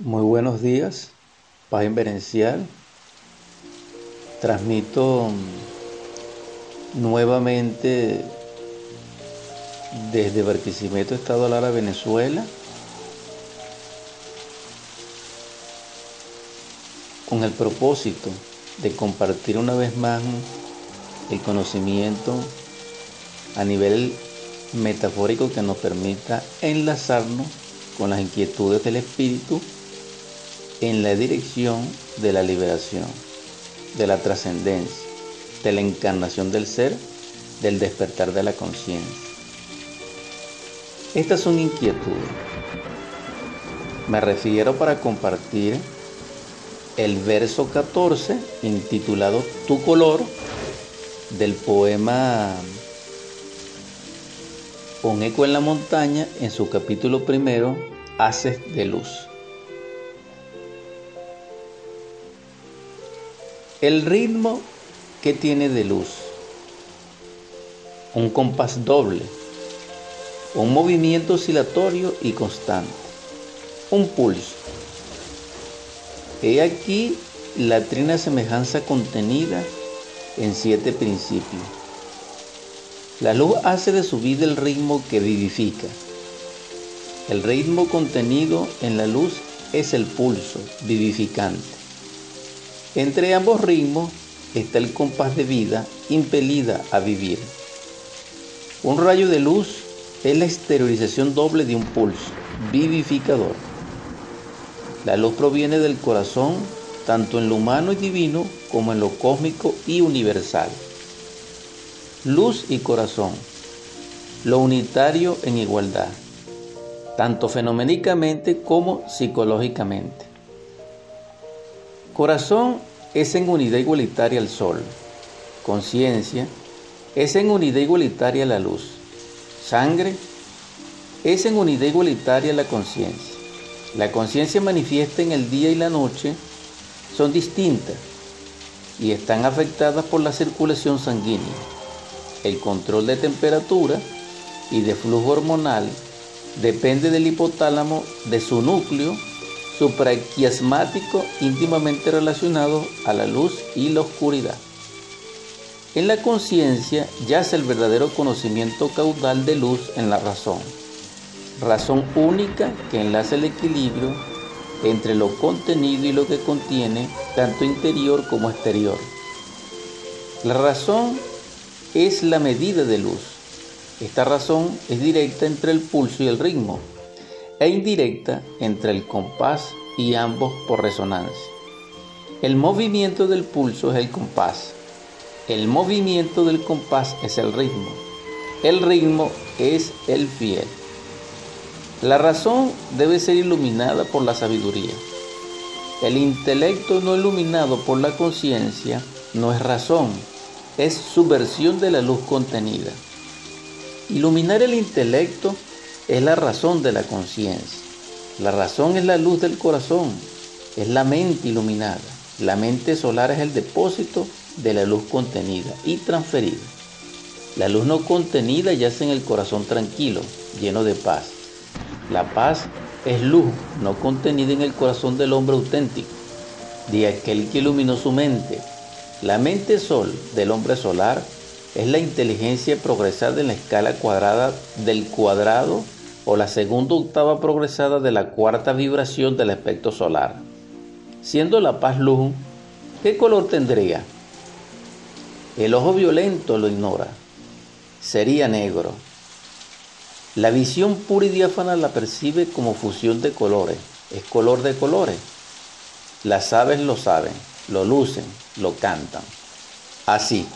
Muy buenos días, paz inverencial. Transmito nuevamente desde Barquisimeto, Estado Lara, Venezuela, con el propósito de compartir una vez más el conocimiento a nivel metafórico que nos permita enlazarnos con las inquietudes del espíritu en la dirección de la liberación, de la trascendencia, de la encarnación del ser, del despertar de la conciencia. Estas son inquietudes. Me refiero para compartir el verso 14 intitulado Tu color del poema Un eco en la montaña en su capítulo primero, Haces de luz. El ritmo que tiene de luz, un compás doble, un movimiento oscilatorio y constante, un pulso. He aquí la trina semejanza contenida en siete principios. La luz hace de su vida el ritmo que vivifica. El ritmo contenido en la luz es el pulso vivificante. Entre ambos ritmos está el compás de vida impelida a vivir. Un rayo de luz es la exteriorización doble de un pulso vivificador. La luz proviene del corazón tanto en lo humano y divino como en lo cósmico y universal. Luz y corazón, lo unitario en igualdad, tanto fenoménicamente como psicológicamente. Corazón es en unidad igualitaria al sol. Conciencia es en unidad igualitaria la luz. Sangre es en unidad igualitaria la conciencia. La conciencia manifiesta en el día y la noche son distintas y están afectadas por la circulación sanguínea, el control de temperatura y de flujo hormonal depende del hipotálamo, de su núcleo supraquiasmático íntimamente relacionado a la luz y la oscuridad. En la conciencia yace el verdadero conocimiento caudal de luz en la razón, razón única que enlaza el equilibrio entre lo contenido y lo que contiene, tanto interior como exterior. La razón es la medida de luz. Esta razón es directa entre el pulso y el ritmo, e indirecta entre el compás y ambos por resonancia. El movimiento del pulso es el compás. El movimiento del compás es el ritmo. El ritmo es el fiel. La razón debe ser iluminada por la sabiduría. El intelecto no iluminado por la conciencia no es razón, es subversión de la luz contenida. Iluminar el intelecto es la razón de la conciencia. La razón es la luz del corazón, es la mente iluminada. La mente solar es el depósito de la luz contenida y transferida. La luz no contenida yace en el corazón tranquilo, lleno de paz. La paz es luz no contenida en el corazón del hombre auténtico, de aquel que iluminó su mente. La mente sol del hombre solar es la inteligencia progresada en la escala cuadrada del cuadrado o la segunda octava progresada de la cuarta vibración del aspecto solar. Siendo la paz luz, ¿qué color tendría? El ojo violento lo ignora. Sería negro. La visión pura y diáfana la percibe como fusión de colores. Es color de colores. Las aves lo saben, lo lucen, lo cantan. Así,